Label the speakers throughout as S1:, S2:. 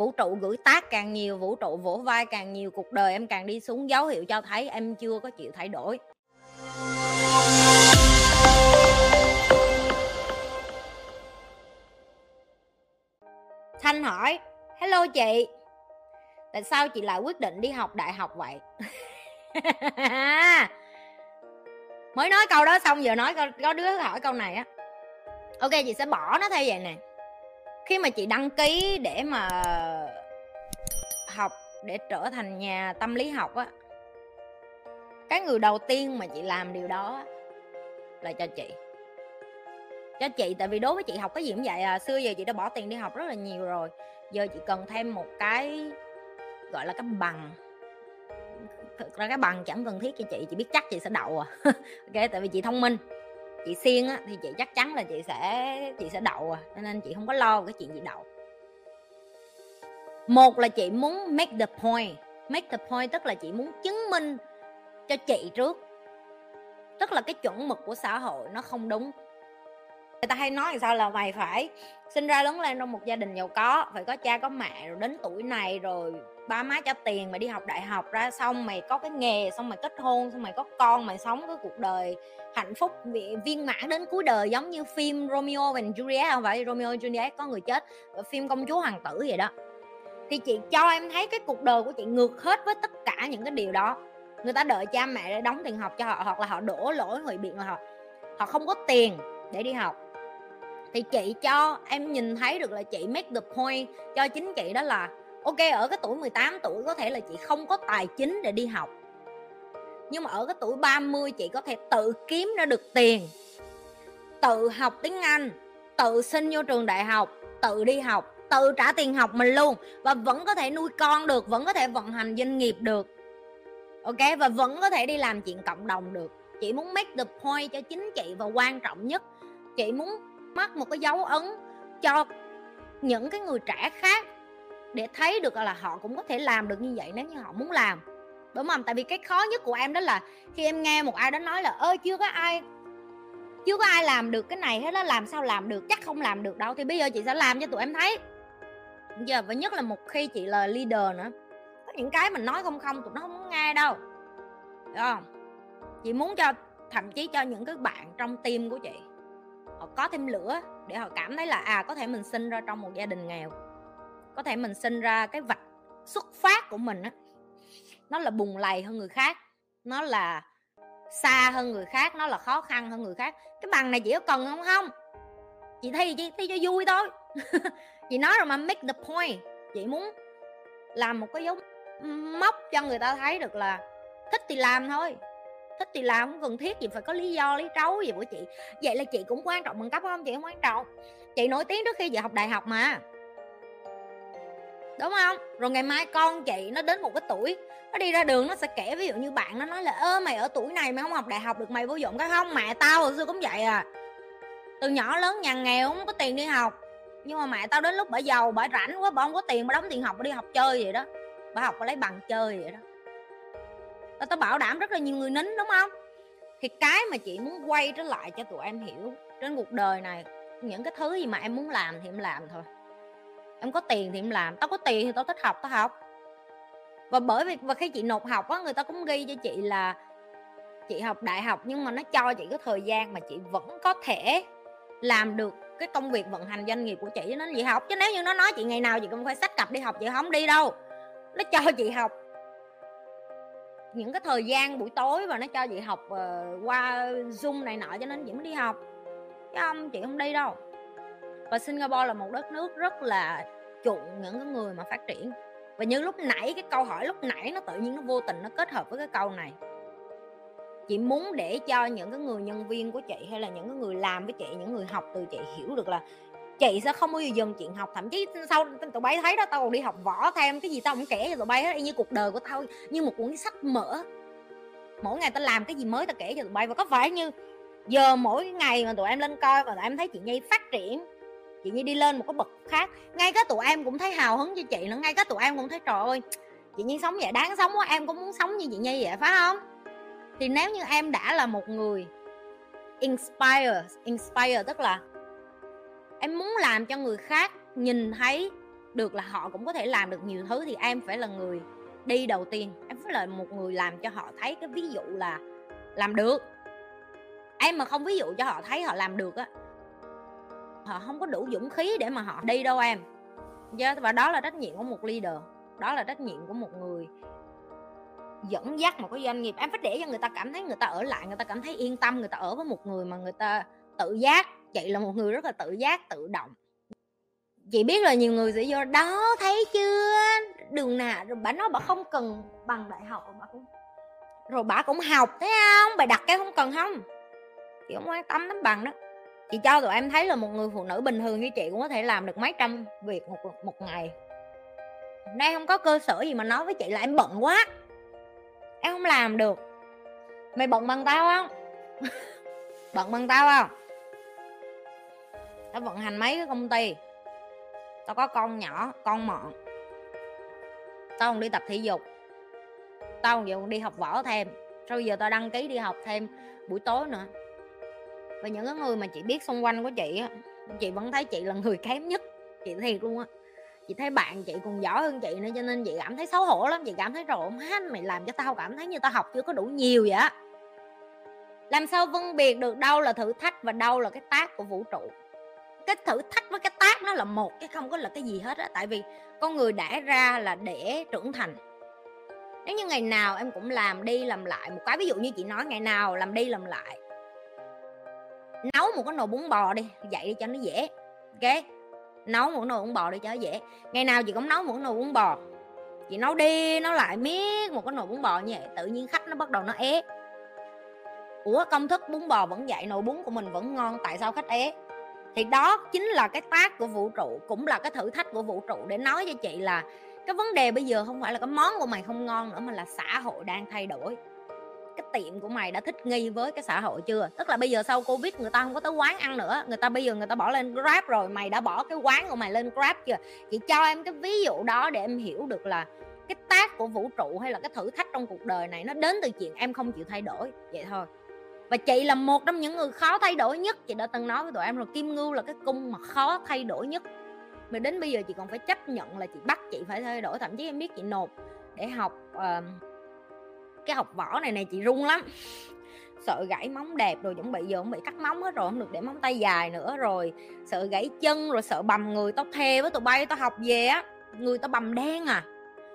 S1: vũ trụ gửi tác càng nhiều, vũ trụ vỗ vai càng nhiều, cuộc đời em càng đi xuống dấu hiệu cho thấy em chưa có chịu thay đổi. Thanh hỏi, hello chị, tại sao chị lại quyết định đi học đại học vậy? Mới nói câu đó xong, giờ nói có đứa hỏi câu này á. Ok, chị sẽ bỏ nó theo vậy nè khi mà chị đăng ký để mà học, để trở thành nhà tâm lý học á, cái người đầu tiên mà chị làm điều đó là cho chị. Cho chị, tại vì đối với chị học cái gì cũng vậy à. Xưa giờ chị đã bỏ tiền đi học rất là nhiều rồi. Giờ chị cần thêm một cái, gọi là cái bằng. Thực ra cái bằng chẳng cần thiết cho chị chị biết chắc chị sẽ đậu à. Ok, tại vì chị thông minh chị xiên á, thì chị chắc chắn là chị sẽ chị sẽ đậu à nên chị không có lo cái chuyện gì đậu. Một là chị muốn make the point. Make the point tức là chị muốn chứng minh cho chị trước. Tức là cái chuẩn mực của xã hội nó không đúng người ta hay nói là sao là mày phải sinh ra lớn lên trong một gia đình giàu có, phải có cha có mẹ rồi đến tuổi này rồi ba má cho tiền, mày đi học đại học ra xong mày có cái nghề, xong mày kết hôn, xong mày có con, mày sống cái cuộc đời hạnh phúc viên mãn đến cuối đời giống như phim Romeo and Juliet, không phải Romeo and Juliet có người chết ờ, phim công chúa hoàng tử vậy đó. Thì chị cho em thấy cái cuộc đời của chị ngược hết với tất cả những cái điều đó. Người ta đợi cha mẹ để đóng tiền học cho họ, hoặc là họ đổ lỗi người biện là họ họ không có tiền để đi học thì chị cho, em nhìn thấy được là chị make the point cho chính chị đó là, ok, ở cái tuổi 18 tuổi có thể là chị không có tài chính để đi học. Nhưng mà ở cái tuổi 30 chị có thể tự kiếm ra được tiền, tự học tiếng Anh, tự xin vô trường đại học, tự đi học, tự trả tiền học mình luôn và vẫn có thể nuôi con được, vẫn có thể vận hành doanh nghiệp được. Ok? Và vẫn có thể đi làm chuyện cộng đồng được. Chị muốn make the point cho chính chị và quan trọng nhất, chị muốn mắc một cái dấu ấn cho những cái người trẻ khác để thấy được là họ cũng có thể làm được như vậy nếu như họ muốn làm. Đúng không? Tại vì cái khó nhất của em đó là khi em nghe một ai đó nói là ơi chưa có ai, chưa có ai làm được cái này hết đó làm sao làm được? Chắc không làm được đâu. Thì bây giờ chị sẽ làm cho tụi em thấy. Giờ và nhất là một khi chị là leader nữa, có những cái mình nói không không, tụi nó không nghe đâu. Đúng không? Chị muốn cho, thậm chí cho những cái bạn trong team của chị họ có thêm lửa để họ cảm thấy là à có thể mình sinh ra trong một gia đình nghèo. Có thể mình sinh ra cái vạch xuất phát của mình á. Nó là bùng lầy hơn người khác, nó là xa hơn người khác, nó là khó khăn hơn người khác. Cái bằng này chị có cần không? Không. Chị thi chị thi cho vui thôi. Chị nói rồi mà make the point. Chị muốn làm một cái dấu móc cho người ta thấy được là thích thì làm thôi thích thì làm không cần thiết gì phải có lý do, lý trấu gì của chị. Vậy là chị cũng quan trọng bằng cấp không chị không quan trọng. Chị nổi tiếng trước khi chị học đại học mà. Đúng không? Rồi ngày mai con chị nó đến một cái tuổi, nó đi ra đường nó sẽ kể, ví dụ như bạn nó nói là, ơ, mày ở tuổi này mày không học đại học được, mày vô dụng cái không? Mẹ tao hồi xưa cũng vậy à. Từ nhỏ lớn nhà nghèo không có tiền đi học, nhưng mà mẹ tao đến lúc bà giàu, bà rảnh quá, bà không có tiền, bà đóng tiền học, bà đi học chơi vậy đó. Bà học bà lấy bằng chơi vậy đó là tao bảo đảm rất là nhiều người nín, đúng không? Thì cái mà chị muốn quay trở lại cho tụi em hiểu trên cuộc đời này, những cái thứ gì mà em muốn làm thì em làm thôi. Em có tiền thì em làm, tao có tiền thì tao thích học, tao học. Và bởi vì, và khi chị nộp học á, người ta cũng ghi cho chị là chị học đại học nhưng mà nó cho chị cái thời gian mà chị vẫn có thể làm được cái công việc vận hành doanh nghiệp của chị. Nó chị học, chứ nếu như nó nói chị ngày nào chị cũng phải sách cặp đi học, chị không đi đâu. Nó cho chị học những cái thời gian buổi tối và nó cho chị học uh, qua zoom này nọ cho nên chị mới đi học. Chứ không chị không đi đâu. Và Singapore là một đất nước rất là chuộng những cái người mà phát triển. Và như lúc nãy cái câu hỏi lúc nãy nó tự nhiên nó vô tình nó kết hợp với cái câu này. Chị muốn để cho những cái người nhân viên của chị hay là những cái người làm với chị những người học từ chị hiểu được là chị sẽ không bao giờ dừng chuyện học. Thậm chí sau tụi bay thấy đó, tao còn đi học võ thêm, cái gì tao cũng kể cho tụi bay hết như cuộc đời của tao, như một cuốn sách mở mỗi ngày tao làm cái gì mới tao kể cho tụi bay, và có phải như giờ mỗi ngày mà tụi em lên coi và tụi em thấy chị nhi phát triển, chị nhi đi lên một cái bậc khác, ngay cả tụi em cũng thấy hào hứng cho chị nữa, ngay cả tụi em cũng thấy, trời ơi, chị nhi sống vậy, đáng sống quá, em cũng muốn sống như chị nhi vậy, phải không? Thì nếu như em đã là một người inspire inspire tức là em muốn làm cho người khác nhìn thấy được là họ cũng có thể làm được nhiều thứ thì em phải là người đi đầu tiên. Em phải là một người làm cho họ thấy cái ví dụ là làm được. Em mà không ví dụ cho họ thấy họ làm được á, họ không có đủ dũng khí để mà họ đi đâu em. Và đó là trách nhiệm của một leader, đó là trách nhiệm của một người dẫn dắt một cái doanh nghiệp. Em phải để cho người ta cảm thấy người ta ở lại, người ta cảm thấy yên tâm, người ta ở với một người mà người ta tự giác chị là một người rất là tự giác, tự động. Chị biết là nhiều người sẽ vô đó, thấy chưa? Đường nào? Rồi bà nói bà không cần bằng đại học rồi bà cũng rồi bà cũng học, thấy không? Bà đặt cái không cần không? Chị không quan tâm đến bằng đó. Chị cho tụi em thấy là một người phụ nữ bình thường như chị cũng có thể làm được mấy trăm việc một một ngày. Nay không có cơ sở gì mà nói với chị là em bận quá. Em không làm được. Mày bận bằng tao không? Bận bằng tao không? Tao vận hành mấy cái công ty. Tao có con nhỏ, con mọn. Tao còn đi tập thể dục. Tao còn còn đi học võ thêm. Sau giờ tao đăng ký đi học thêm buổi tối nữa. Và những cái người mà chị biết xung quanh của chị á, chị vẫn thấy chị là người kém nhất, chị thiệt luôn á. Chị thấy bạn chị còn giỏi hơn chị nữa, cho nên chị cảm thấy xấu hổ lắm. Chị cảm thấy rồi má, mày làm cho tao cảm thấy như tao học chưa có đủ nhiều vậy á. Làm sao phân biệt được đâu là thử thách và đâu là cái tác của vũ trụ? Cái thử thách với cái tác nó là một, cái không có là cái gì hết á. Tại vì con người đã ra là để trưởng thành. Nếu như ngày nào em cũng làm đi làm lại một cái, ví dụ như chị nói ngày nào làm đi làm lại, nấu một cái nồi bún bò đi dậy đi cho nó dễ, ok? Nấu một nồi bún bò đi cho nó dễ. Ngày nào chị cũng nấu một nồi bún bò. Chị nấu đi, nấu lại miết một cái nồi bún bò như vậy, tự nhiên khách nó bắt đầu nó ế ủa, công thức bún bò vẫn vậy, nồi bún của mình vẫn ngon, tại sao khách ế thì đó chính là cái tác của vũ trụ, cũng là cái thử thách của vũ trụ để nói cho chị là cái vấn đề bây giờ không phải là cái món của mày không ngon nữa mà là xã hội đang thay đổi. Cái tiệm của mày đã thích nghi với cái xã hội chưa? Tức là bây giờ sau covid người ta không có tới quán ăn nữa, người ta bây giờ người ta bỏ lên grab rồi, mày đã bỏ cái quán của mày lên grab chưa? Chị cho em cái ví dụ đó để em hiểu được là cái tác của vũ trụ hay là cái thử thách trong cuộc đời này nó đến từ chuyện em không chịu thay đổi, vậy thôi và chị là một trong những người khó thay đổi nhất. Chị đã từng nói với tụi em rồi kim ngưu là cái cung mà khó thay đổi nhất. Mà đến bây giờ chị còn phải chấp nhận là chị bắt chị phải thay đổi. Thậm chí em biết chị nộp để học uh, cái học võ này này chị run lắm. Sợ gãy móng đẹp rồi chuẩn bị giờ cũng bị cắt móng hết rồi không được để móng tay dài nữa rồi. Sợ gãy chân rồi sợ bầm người tao thề với tụi bay tao học về á người tao bầm đen à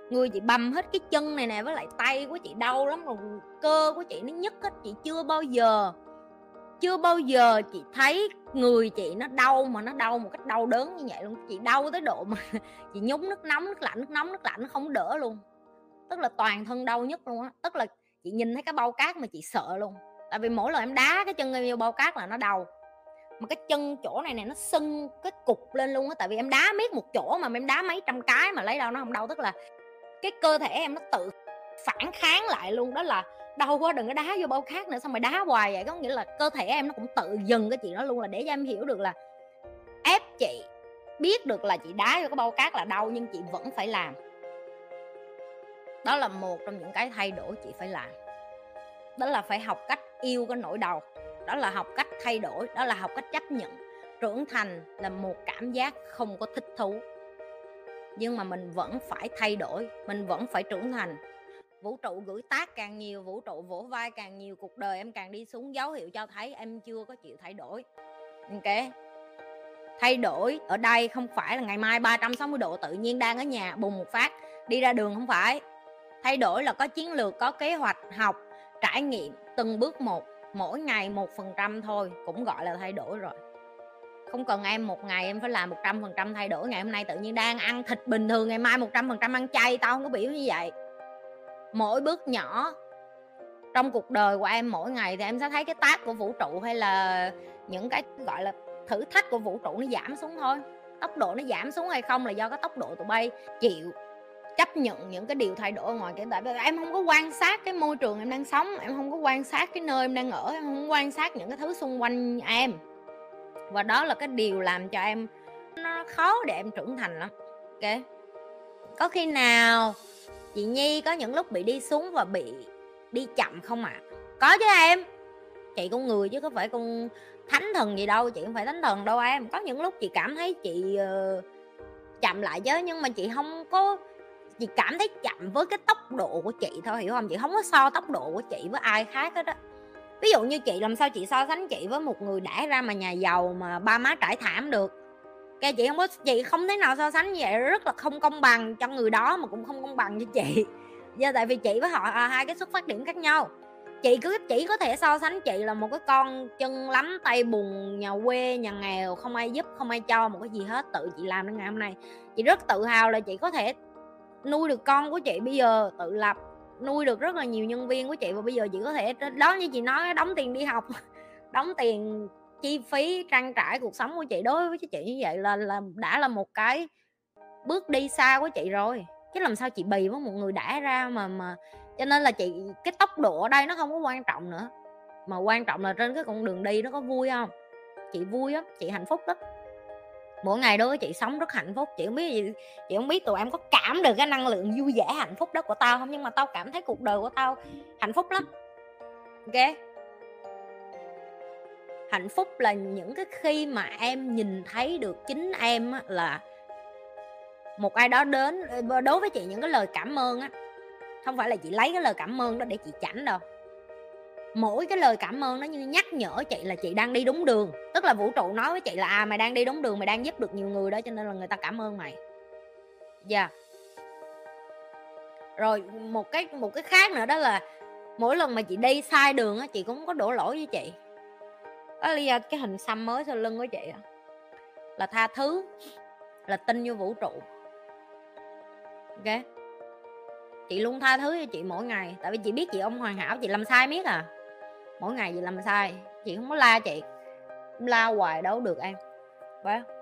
S1: người chị bầm hết cái chân này nè, với lại tay của chị đau lắm rồi, cơ của chị nó nhức hết, chị chưa bao giờ, chưa bao giờ chị thấy người chị nó đau mà nó đau một cách đau đớn như vậy luôn. Chị đau tới độ mà chị nhúng nước nóng, nước lạnh, nước nóng, nước lạnh nó không đỡ luôn. Tức là toàn thân đau nhất luôn á. Tức là chị nhìn thấy cái bao cát mà chị sợ luôn. Tại vì mỗi lần em đá cái chân em vô bao cát là nó đau. Mà cái chân chỗ này này nó sưng cái cục lên luôn á. Tại vì em đá miết một chỗ mà em đá mấy trăm cái mà lấy đâu nó không đau. Tức là cái cơ thể em nó tự phản kháng lại luôn, đó là đau quá, đừng có đá vô bao cát nữa, xong rồi đá hoài vậy. Có nghĩa là cơ thể em nó cũng tự dừng cái chuyện đó luôn là để cho em hiểu được là ép chị biết được là chị đá vô cái bao cát là đau nhưng chị vẫn phải làm. Đó là một trong những cái thay đổi chị phải làm. Đó là phải học cách yêu cái nỗi đau, đó là học cách thay đổi, đó là học cách chấp nhận. Trưởng thành là một cảm giác không có thích thú nhưng mà mình vẫn phải thay đổi, mình vẫn phải trưởng thành. Vũ trụ gửi tác càng nhiều, vũ trụ vỗ vai càng nhiều, cuộc đời em càng đi xuống. Dấu hiệu cho thấy em chưa có chịu thay đổi. Ok? Thay đổi ở đây không phải là ngày mai 360 độ tự nhiên đang ở nhà bùng một phát, đi ra đường không phải. Thay đổi là có chiến lược, có kế hoạch, học, trải nghiệm từng bước một, mỗi ngày một phần trăm thôi, cũng gọi là thay đổi rồi không cần em một ngày em phải làm một trăm phần trăm thay đổi. Ngày hôm nay tự nhiên đang ăn thịt bình thường, ngày mai một trăm phần trăm ăn chay, tao không có biểu như vậy. Mỗi bước nhỏ trong cuộc đời của em, mỗi ngày thì em sẽ thấy cái tác của vũ trụ hay là những cái gọi là thử thách của vũ trụ nó giảm xuống thôi. Tốc độ nó giảm xuống hay không là do cái tốc độ tụi bay chịu chấp nhận những cái điều thay đổi ngoài kia. Tại vì em không có quan sát cái môi trường em đang sống, em không có quan sát cái nơi em đang ở, em không quan sát những cái thứ xung quanh em và đó là cái điều làm cho em nó khó để em trưởng thành lắm. Ok? Có khi nào chị nhi có những lúc bị đi xuống và bị đi chậm không ạ? À? có chứ em. Chị con người chứ có phải con thánh thần gì đâu chị không phải thánh thần đâu em. Có những lúc chị cảm thấy chị uh, chậm lại chứ nhưng mà chị không có chị cảm thấy chậm với cái tốc độ của chị thôi hiểu không? Chị không có so tốc độ của chị với ai khác hết đó ví dụ như chị làm sao chị so sánh chị với một người đã ra mà nhà giàu mà ba má trải thảm được? Cái chị không có chị không thể nào so sánh như vậy rất là không công bằng cho người đó mà cũng không công bằng cho chị. Do tại vì chị với họ à, hai cái xuất phát điểm khác nhau. Chị cứ chỉ có thể so sánh chị là một cái con chân lắm tay bùn nhà quê nhà nghèo không ai giúp không ai cho một cái gì hết tự chị làm đến ngày hôm nay. Chị rất tự hào là chị có thể nuôi được con của chị bây giờ tự lập nuôi được rất là nhiều nhân viên của chị và bây giờ chị có thể đó như chị nói, đóng tiền đi học, đóng tiền chi phí trang trải cuộc sống của chị. Đối với chị như vậy là là đã là một cái bước đi xa của chị rồi. Chứ làm sao chị bì với một người đã ra mà mà cho nên là chị, cái tốc độ ở đây nó không có quan trọng nữa. Mà quan trọng là trên cái con đường đi nó có vui không? Chị vui lắm, chị hạnh phúc lắm mỗi ngày đối với chị sống rất hạnh phúc, chị không biết gì, chị không biết tụi em có cảm được cái năng lượng vui vẻ, hạnh phúc đó của tao không, nhưng mà tao cảm thấy cuộc đời của tao hạnh phúc lắm. Ok? Hạnh phúc là những cái khi mà em nhìn thấy được chính em là một ai đó đến, đối với chị những cái lời cảm ơn á. Không phải là chị lấy cái lời cảm ơn đó để chị chảnh đâu mỗi cái lời cảm ơn nó như nhắc nhở chị là chị đang đi đúng đường. Tức là vũ trụ nói với chị là à mày đang đi đúng đường, mày đang giúp được nhiều người đó, cho nên là người ta cảm ơn mày. Dạ. Yeah. rồi một cái một cái khác nữa đó là mỗi lần mà chị đi sai đường á, chị cũng có đổ lỗi với chị. Đó là cái hình xăm mới sau lưng của chị á. Là tha thứ, là tin vô vũ trụ. Ok? Chị luôn tha thứ cho chị mỗi ngày, tại vì chị biết chị ông hoàn hảo, chị làm sai miết à mỗi ngày chị làm sai, chị không có la chị la hoài đâu, được em. Phải không?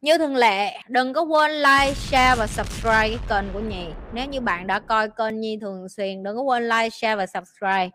S1: như thường lệ, đừng có quên like, share và subscribe cái kênh của nhì nếu như bạn đã coi kênh nhi thường xuyên, đừng có quên like, share và subscribe.